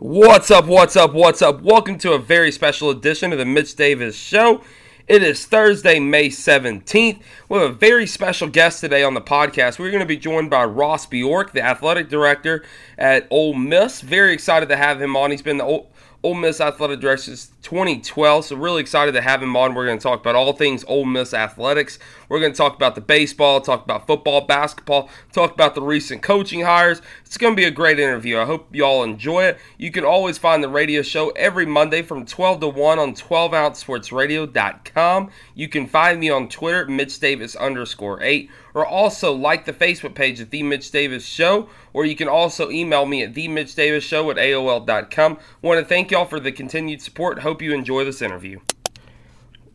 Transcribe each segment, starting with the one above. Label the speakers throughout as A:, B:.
A: What's up, what's up, what's up? Welcome to a very special edition of the Mitch Davis Show. It is Thursday, May 17th. We have a very special guest today on the podcast. We're going to be joined by Ross Bjork, the athletic director at Ole Miss. Very excited to have him on. He's been the Ole Miss Athletic Director 2012. So really excited to have him on. We're going to talk about all things Ole Miss athletics. We're going to talk about the baseball, talk about football, basketball, talk about the recent coaching hires. It's going to be a great interview. I hope you all enjoy it. You can always find the radio show every Monday from 12 to 1 on 12ouncesportsradio.com. You can find me on Twitter, Mitch Davis underscore 8 or also like the Facebook page at The Mitch Davis Show, or you can also email me at The Mitch Davis Show at AOL.com. want to thank y'all for the continued support. Hope you enjoy this interview.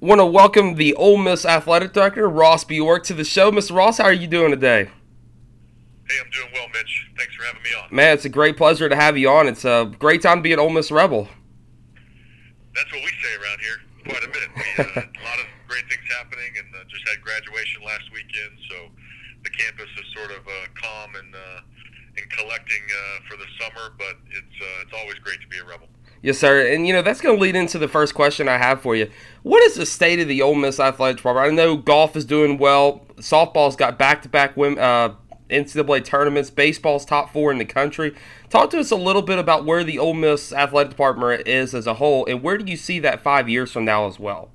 A: Want to welcome the Ole Miss Athletic Director, Ross Bjork, to the show. Mr. Ross, how are you doing today?
B: Hey, I'm doing well, Mitch. Thanks for having me on.
A: Man, it's a great pleasure to have you on. It's a great time to be an Ole Miss Rebel.
B: That's what we say around here quite a bit. We, uh, a lot of great things happening, and uh, just had graduation last weekend, so the campus is sort of uh, calm and uh, and collecting uh, for the summer. But it's uh, it's always great to be a rebel.
A: Yes, sir. And you know that's going to lead into the first question I have for you. What is the state of the Ole Miss athletic department? I know golf is doing well. Softball's got back-to-back women. Uh, NCAA tournaments. Baseball's top four in the country. Talk to us a little bit about where the Ole Miss athletic department is as a whole, and where do you see that five years from now as well?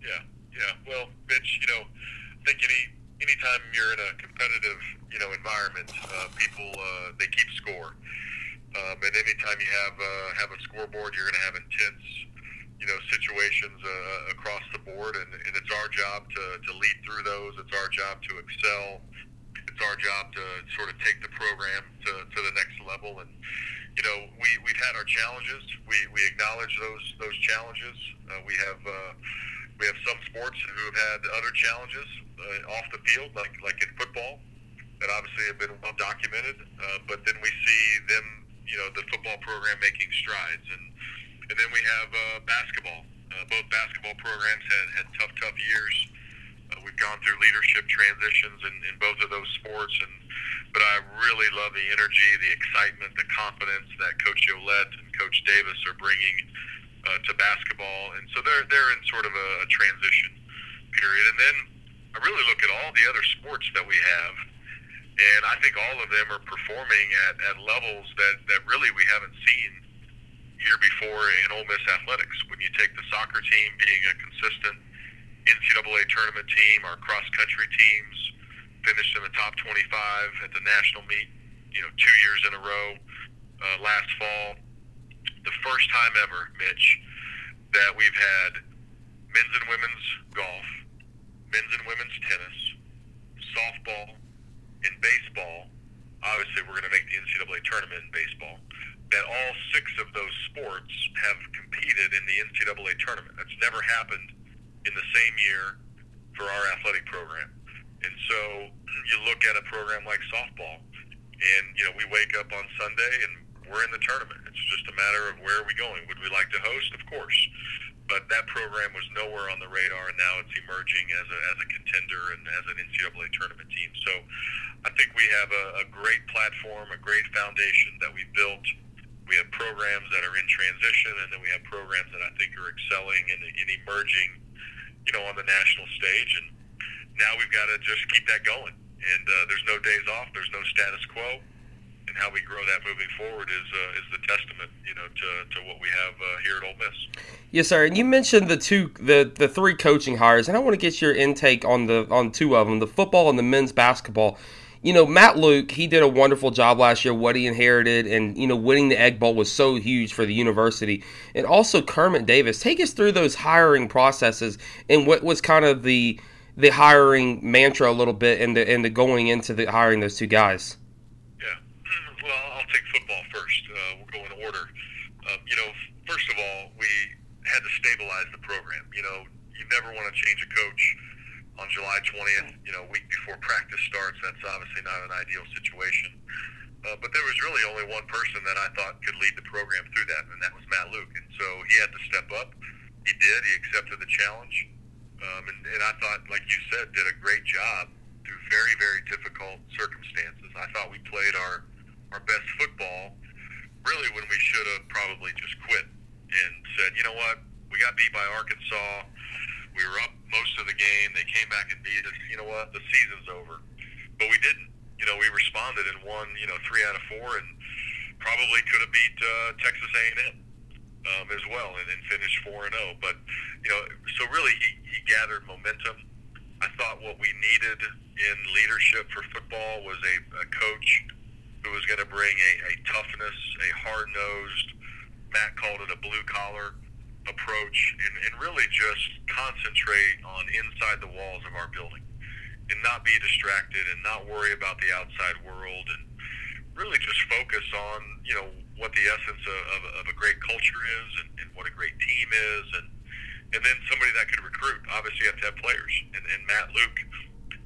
B: Yeah, yeah. Well, Mitch, you know, I think any anytime you're in a competitive, you know, environment, uh, people uh, they keep score, um, and anytime you have uh, have a scoreboard, you're going to have intense, you know, situations uh, across the board, and, and it's our job to to lead through those. It's our job to excel it's our job to sort of take the program to, to the next level. And you know, we we've had our challenges. We we acknowledge those those challenges. Uh, we have uh, we have some sports who have had other challenges uh, off the field, like like in football, that obviously have been well documented. Uh, but then we see them, you know, the football program making strides, and and then we have uh, basketball. Uh, both basketball programs had had tough tough years. Uh, we've gone through leadership transitions in, in both of those sports, and but I really love the energy, the excitement, the confidence that Coach Yolett and Coach Davis are bringing uh, to basketball, and so they're they're in sort of a, a transition period. And then I really look at all the other sports that we have, and I think all of them are performing at, at levels that, that really we haven't seen here before in Ole Miss athletics. When you take the soccer team being a consistent NCAA tournament team, our cross country teams finished in the top 25 at the national meet, you know, two years in a row uh, last fall. The first time ever, Mitch, that we've had men's and women's golf, men's and women's tennis, softball, and baseball. Obviously, we're going to make the NCAA tournament in baseball. That all six of those sports have competed in the NCAA tournament. That's never happened in the same year for our athletic program. And so you look at a program like softball, and you know we wake up on Sunday and we're in the tournament. It's just a matter of where are we going. Would we like to host? Of course. But that program was nowhere on the radar, and now it's emerging as a, as a contender and as an NCAA tournament team. So I think we have a, a great platform, a great foundation that we built. We have programs that are in transition, and then we have programs that I think are excelling and, and emerging you know, on the national stage. And now we've got to just keep that going. And uh, there's no days off. There's no status quo. And how we grow that moving forward is uh, is the testament, you know, to, to what we have uh, here at Ole Miss.
A: Yes, sir. And you mentioned the two, the the three coaching hires, and I want to get your intake on the on two of them: the football and the men's basketball you know, Matt Luke, he did a wonderful job last year, what he inherited, and, you know, winning the Egg Bowl was so huge for the university. And also Kermit Davis. Take us through those hiring processes and what was kind of the the hiring mantra a little bit and the, and the going into the hiring those two guys.
B: Well, I'll take football first. Uh, we'll go in order. Um, you know, first of all, we had to stabilize the program. You know, you never want to change a coach on July 20th, you know, week before practice starts. That's obviously not an ideal situation. Uh, but there was really only one person that I thought could lead the program through that, and that was Matt Luke. And so he had to step up. He did. He accepted the challenge. Um, and, and I thought, like you said, did a great job through very, very difficult circumstances. I thought we played our, our best football really when we should have probably just quit and said, you know what, we got beat by Arkansas. We were up most of the game. They came back and beat us. You know what, the season's over. But we didn't. You know, we responded and won. You know, three out of four, and probably could have beat uh, Texas A&M um, as well, and, and finished four and zero. But you know, so really he, he gathered momentum. I thought what we needed in leadership for football was a, a coach who was going to bring a, a toughness, a hard nosed. Matt called it a blue collar approach, and, and really just concentrate on inside the walls of our building, and not be distracted, and not worry about the outside world, and really just focus on you know what the essence of, of, of a great culture is, and, and what a great team is, and and then somebody that could recruit. Obviously, you have to have players, and, and Matt Luke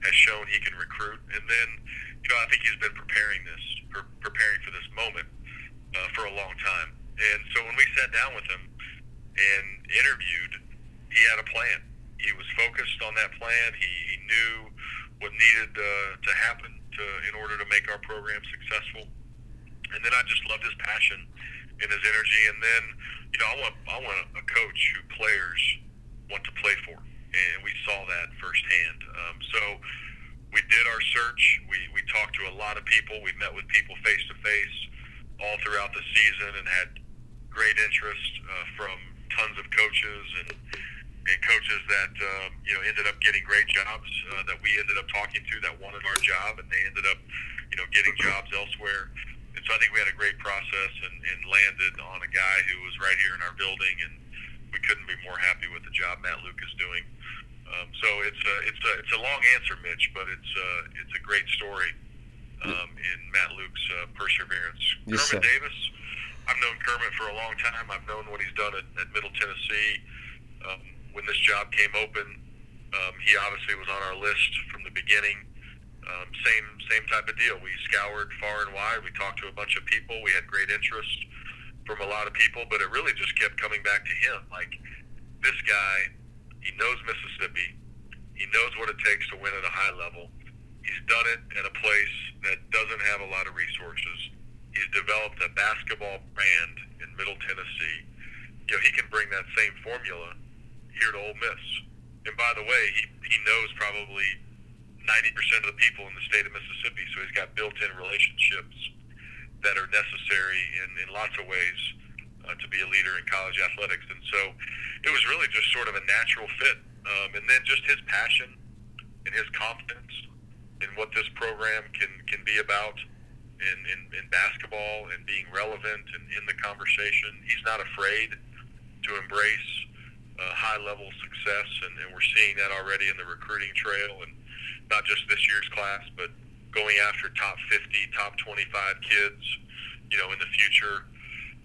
B: has shown he can recruit. And then, you know, I think he's been preparing this, pre- preparing for this moment uh, for a long time. And so when we sat down with him and interviewed, he had a plan. He was focused on that plan. He, he knew what needed uh, to happen to, in order to make our program successful. And then I just loved his passion and his energy. And then, you know, I want I want a coach who players want to play for and we saw that firsthand. Um, so we did our search. We, we talked to a lot of people. We met with people face to face all throughout the season and had great interest uh, from tons of coaches and, and coaches that um, you know ended up getting great jobs uh, that we ended up talking to that wanted our job and they ended up you know getting jobs elsewhere. And so I think we had a great process and, and landed on a guy who was right here in our building and we couldn't be more happy with the job Matt Luke is doing. Um, so it's a, it's a it's a long answer, Mitch, but it's a, it's a great story um, in Matt Luke's uh, perseverance. Yes, Kermit sir. Davis, I've known Kermit for a long time. I've known what he's done at, at Middle Tennessee. Um, when this job came open, um, he obviously was on our list from the beginning. Um, same same type of deal. We scoured far and wide. We talked to a bunch of people. We had great interest from a lot of people, but it really just kept coming back to him. Like this guy he knows Mississippi. He knows what it takes to win at a high level. He's done it at a place that doesn't have a lot of resources. He's developed a basketball brand in Middle Tennessee. You know, he can bring that same formula here to Ole Miss. And by the way, he, he knows probably 90% of the people in the state of Mississippi, so he's got built-in relationships that are necessary in, in lots of ways uh, to be a leader in college athletics. And so it was really just sort of a natural fit. Um, and then just his passion and his confidence in what this program can, can be about in, in, in basketball and being relevant and in the conversation. He's not afraid to embrace uh, high level success, and, and we're seeing that already in the recruiting trail, and not just this year's class, but going after top 50, top 25 kids, you know, in the future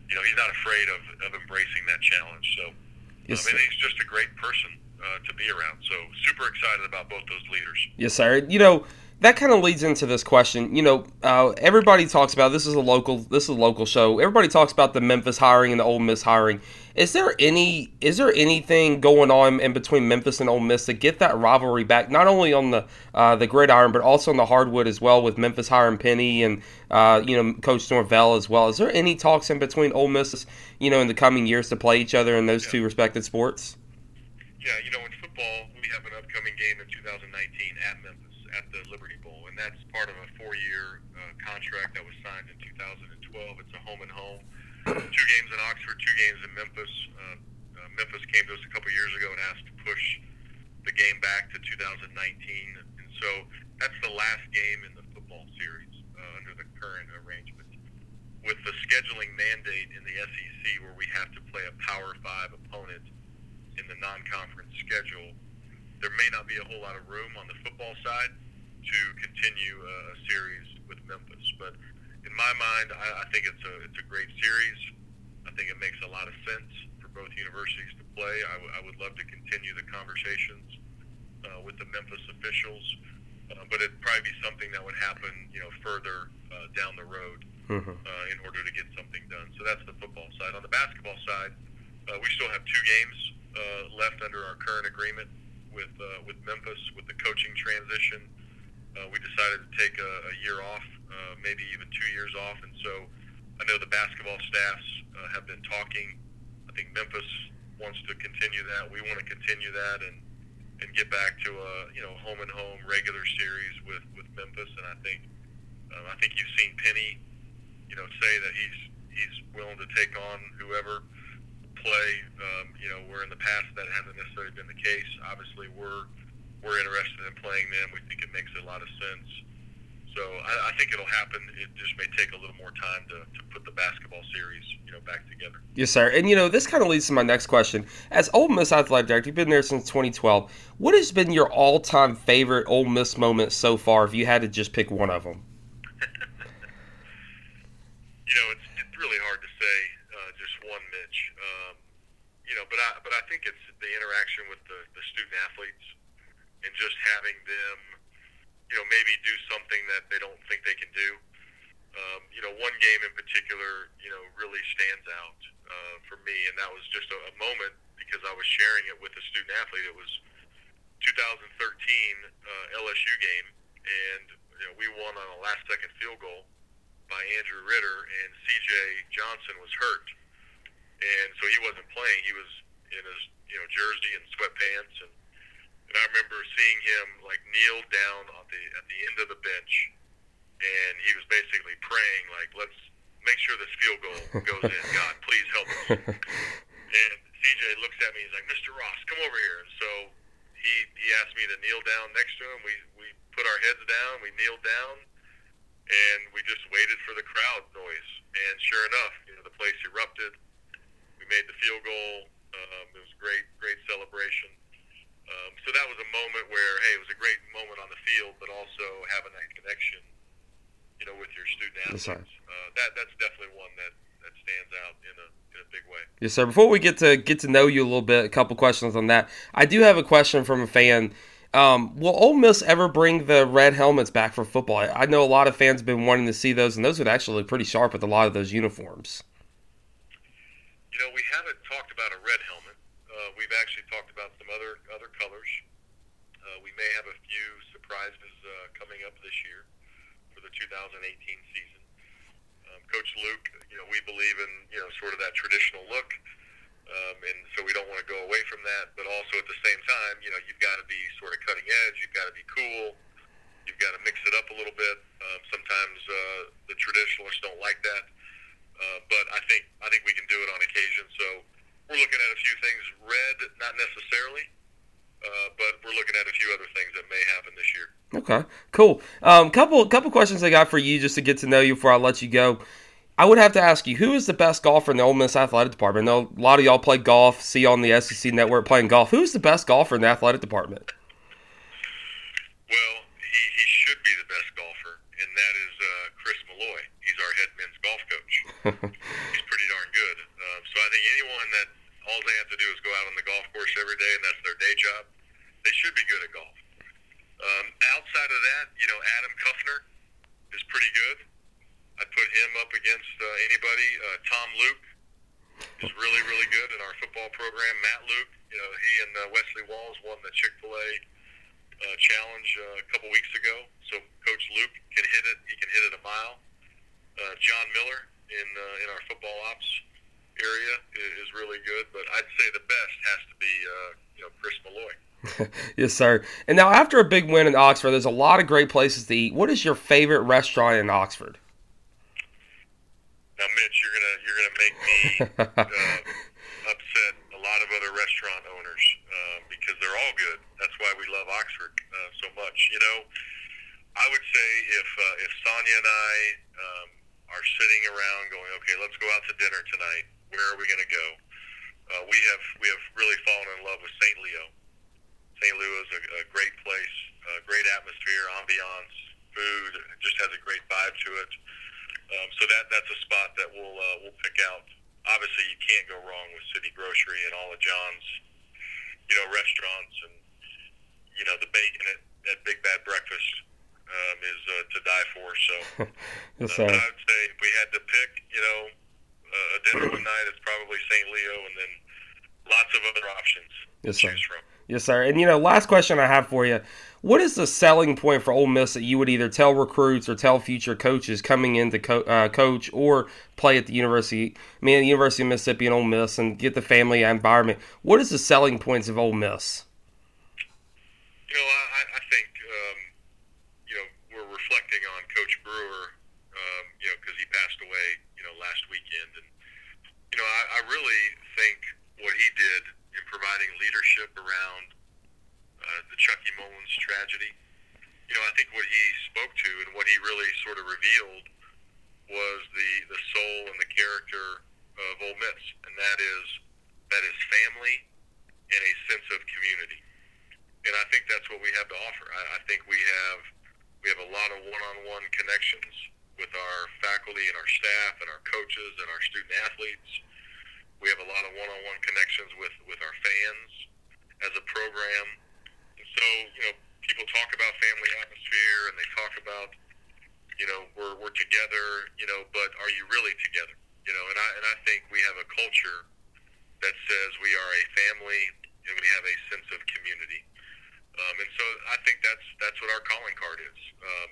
B: you know, he's not afraid of, of embracing that challenge. So, yes, um, and he's just a great person uh, to be around. So, super excited about both those leaders.
A: Yes, sir. You know, that kind of leads into this question. You know, uh, everybody talks about this is a local this is a local show. Everybody talks about the Memphis hiring and the Ole Miss hiring. Is there any is there anything going on in between Memphis and Ole Miss to get that rivalry back? Not only on the uh, the gridiron, but also on the hardwood as well, with Memphis hiring Penny and uh, you know Coach Norvell as well. Is there any talks in between Ole Miss, you know, in the coming years to play each other in those yeah. two respected sports?
B: Yeah, you know, in football, we have an upcoming game in 2019 at Memphis at the Liberty Bowl, and that's part of a four-year uh, contract that was signed in 2012. It's a home and home. Two games in Oxford, two games in Memphis. Uh, uh, Memphis came to us a couple years ago and asked to push the game back to 2019, and so that's the last game in the football series uh, under the current arrangement. With the scheduling mandate in the SEC, where we have to play a Power Five opponent in the non-conference schedule, there may not be a whole lot of room on the football side to continue a series with Memphis. But in my mind, I, I think it's a it's a great series. I think it makes a lot of sense for both universities to play. I, w- I would love to continue the conversations uh, with the Memphis officials, uh, but it'd probably be something that would happen, you know, further uh, down the road mm-hmm. uh, in order to get something done. So that's the football side. On the basketball side, uh, we still have two games uh, left under our current agreement with uh, with Memphis with the coaching transition uh, we decided to take a, a year off, uh, maybe even two years off, and so I know the basketball staffs uh, have been talking. I think Memphis wants to continue that. We want to continue that and and get back to a you know home and home regular series with with Memphis. And I think um, I think you've seen Penny, you know, say that he's he's willing to take on whoever play. Um, you know, where in the past that hasn't necessarily been the case. Obviously, we're we're interested in playing them. We think it makes a lot of sense. So I, I think it'll happen. It just may take a little more time to, to put the basketball series, you know, back together.
A: Yes, sir. And you know, this kind of leads to my next question. As Ole Miss athletic director, you've been there since 2012. What has been your all-time favorite Ole Miss moment so far? If you had to just pick one of them.
B: you know, it's, it's really hard to say uh, just one, Mitch. Um, you know, but I but I think it's the interaction with the, the student athletes and just having them you know, maybe do something that they don't think they can do. Um, you know, one game in particular, you know, really stands out uh, for me, and that was just a, a moment because I was sharing it with a student athlete. It was 2013 uh, LSU game, and you know, we won on a last-second field goal by Andrew Ritter, and C.J. Johnson was hurt, and so he wasn't playing. He was in his you know jersey and sweatpants and and I remember seeing him like kneel down at the at the end of the bench, and he was basically praying like, "Let's make sure this field goal goes in. God, please help us." and CJ looks at me. He's like, "Mr. Ross, come over here." And so he he asked me to kneel down next to him. We we put our heads down. We kneeled down, and we just waited for the crowd noise. And sure enough, you know, the place erupted. We made the field goal. Um, it was a great, great celebration. Um, so that was a moment where, hey, it was a great moment on the field, but also having that connection, you know, with your student athletes. Yes, uh, that that's definitely one that, that stands out in a in a big way.
A: Yes, sir. Before we get to get to know you a little bit, a couple questions on that. I do have a question from a fan. Um, will Ole Miss ever bring the red helmets back for football? I know a lot of fans have been wanting to see those, and those would actually look pretty sharp with a lot of those uniforms.
B: You know, we haven't talked about a red helmet. Uh, we've actually talked about some other other colors. Uh, we may have a few surprises uh, coming up this year for the 2018 season. Um, Coach Luke, you know, we believe in you know sort of that traditional look, um, and so we don't want to go away from that. But also at the same time, you know, you've got to be sort of cutting edge. You've got to be cool. You've got to mix it up a little bit. Um, sometimes uh, the traditionalists don't like that, uh, but I think I think we can do it on occasion. So we're looking at a few things. Red, not necessarily, uh, but we're looking at a few other things that may happen this year.
A: Okay, cool. Um, couple couple questions I got for you just to get to know you before I let you go. I would have to ask you, who is the best golfer in the Ole Miss athletic department? I know a lot of y'all play golf, see you on the SEC network playing golf. Who's the best golfer in the athletic department?
B: Well, he, he should be the best golfer, and that is uh, Chris Malloy. He's our head men's golf coach. He's pretty darn good. Um, so I think anyone that all they have to do is go out on the golf course every day, and that's their day job. They should be good at golf. Um, outside of that, you know, Adam Kuffner is pretty good. I'd put him up against uh, anybody. Uh, Tom Luke is really, really good in our football program. Matt Luke, you know, he and uh, Wesley Walls won the Chick Fil A uh, challenge uh, a couple weeks ago. So Coach Luke can hit it. He can hit it a mile. Uh, John Miller in uh, in our football ops area is really good, but I'd say the best has to be uh, you know Chris Malloy.
A: yes, sir. And now after a big win in Oxford, there's a lot of great places to eat. What is your favorite restaurant in Oxford?
B: Now, Mitch, you're gonna you're gonna make me uh, upset a lot of other restaurant owners uh, because they're all good. That's why we love Oxford uh, so much. You know, I would say if uh, if Sonia and I um, are sitting around going, okay, let's go out to dinner tonight where are we going to go? Uh, we have we have really fallen in love with St. Leo. St. Leo is a, a great place, a great atmosphere, ambiance, food. It just has a great vibe to it. Um, so that that's a spot that we'll uh, we'll pick out. Obviously, you can't go wrong with City Grocery and all of John's, you know, restaurants and you know the bacon at, at Big Bad Breakfast um, is uh, to die for. So, yes, uh, I'd say if we had to pick, you know, uh, a dinner one night, it's probably St. Leo, and then lots of other options yes, to choose from.
A: Yes, sir. And you know, last question I have for you: What is the selling point for Ole Miss that you would either tell recruits or tell future coaches coming in to co- uh, coach or play at the university? I mean, the University of Mississippi and Ole Miss, and get the family environment. What is the selling points of Ole Miss?
B: You know, I think um, you know we're reflecting on Coach Brewer. Um, you know, because he passed away. You know, last weekend, and you know, I, I really think what he did in providing leadership around uh, the Chucky Mullins tragedy. You know, I think what he spoke to and what he really sort of revealed was the the soul and the character of Ole Miss, and that is that is family and a sense of community and I think that's what we have to offer. I, I think we have we have a lot of one-on-one connections with our faculty and our staff and our coaches and our student athletes. We have a lot of one-on-one connections with with our fans as a program. And so, you know, people talk about family atmosphere and they talk about, you know, we're we're together, you know, but are you really together? You know, and I and I think we have a culture that says we are a family and we have a sense of community. Um, and so I think that's that's what our calling card is. Um,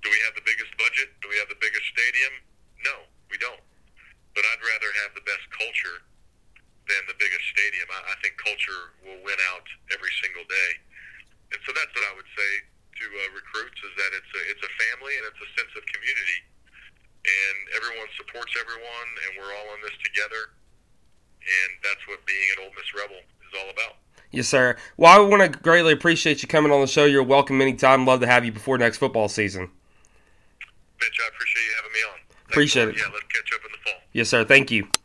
B: do we have the biggest budget? Do we have the biggest stadium? No, we don't. But I'd rather have the best culture than the biggest stadium. I, I think culture will win out every single day. And so that's what I would say to uh, recruits is that it's a, it's a family and it's a sense of community. And everyone supports everyone, and we're all in this together. And that's what being an Ole Miss Rebel is all about.
A: Yes, sir. Well, I want to greatly appreciate you coming on the show. You're welcome anytime. Love to have you before next football season.
B: Appreciate you having me on. Thanks
A: appreciate
B: for,
A: it.
B: Yeah, let's catch up in the fall.
A: Yes, sir. Thank you.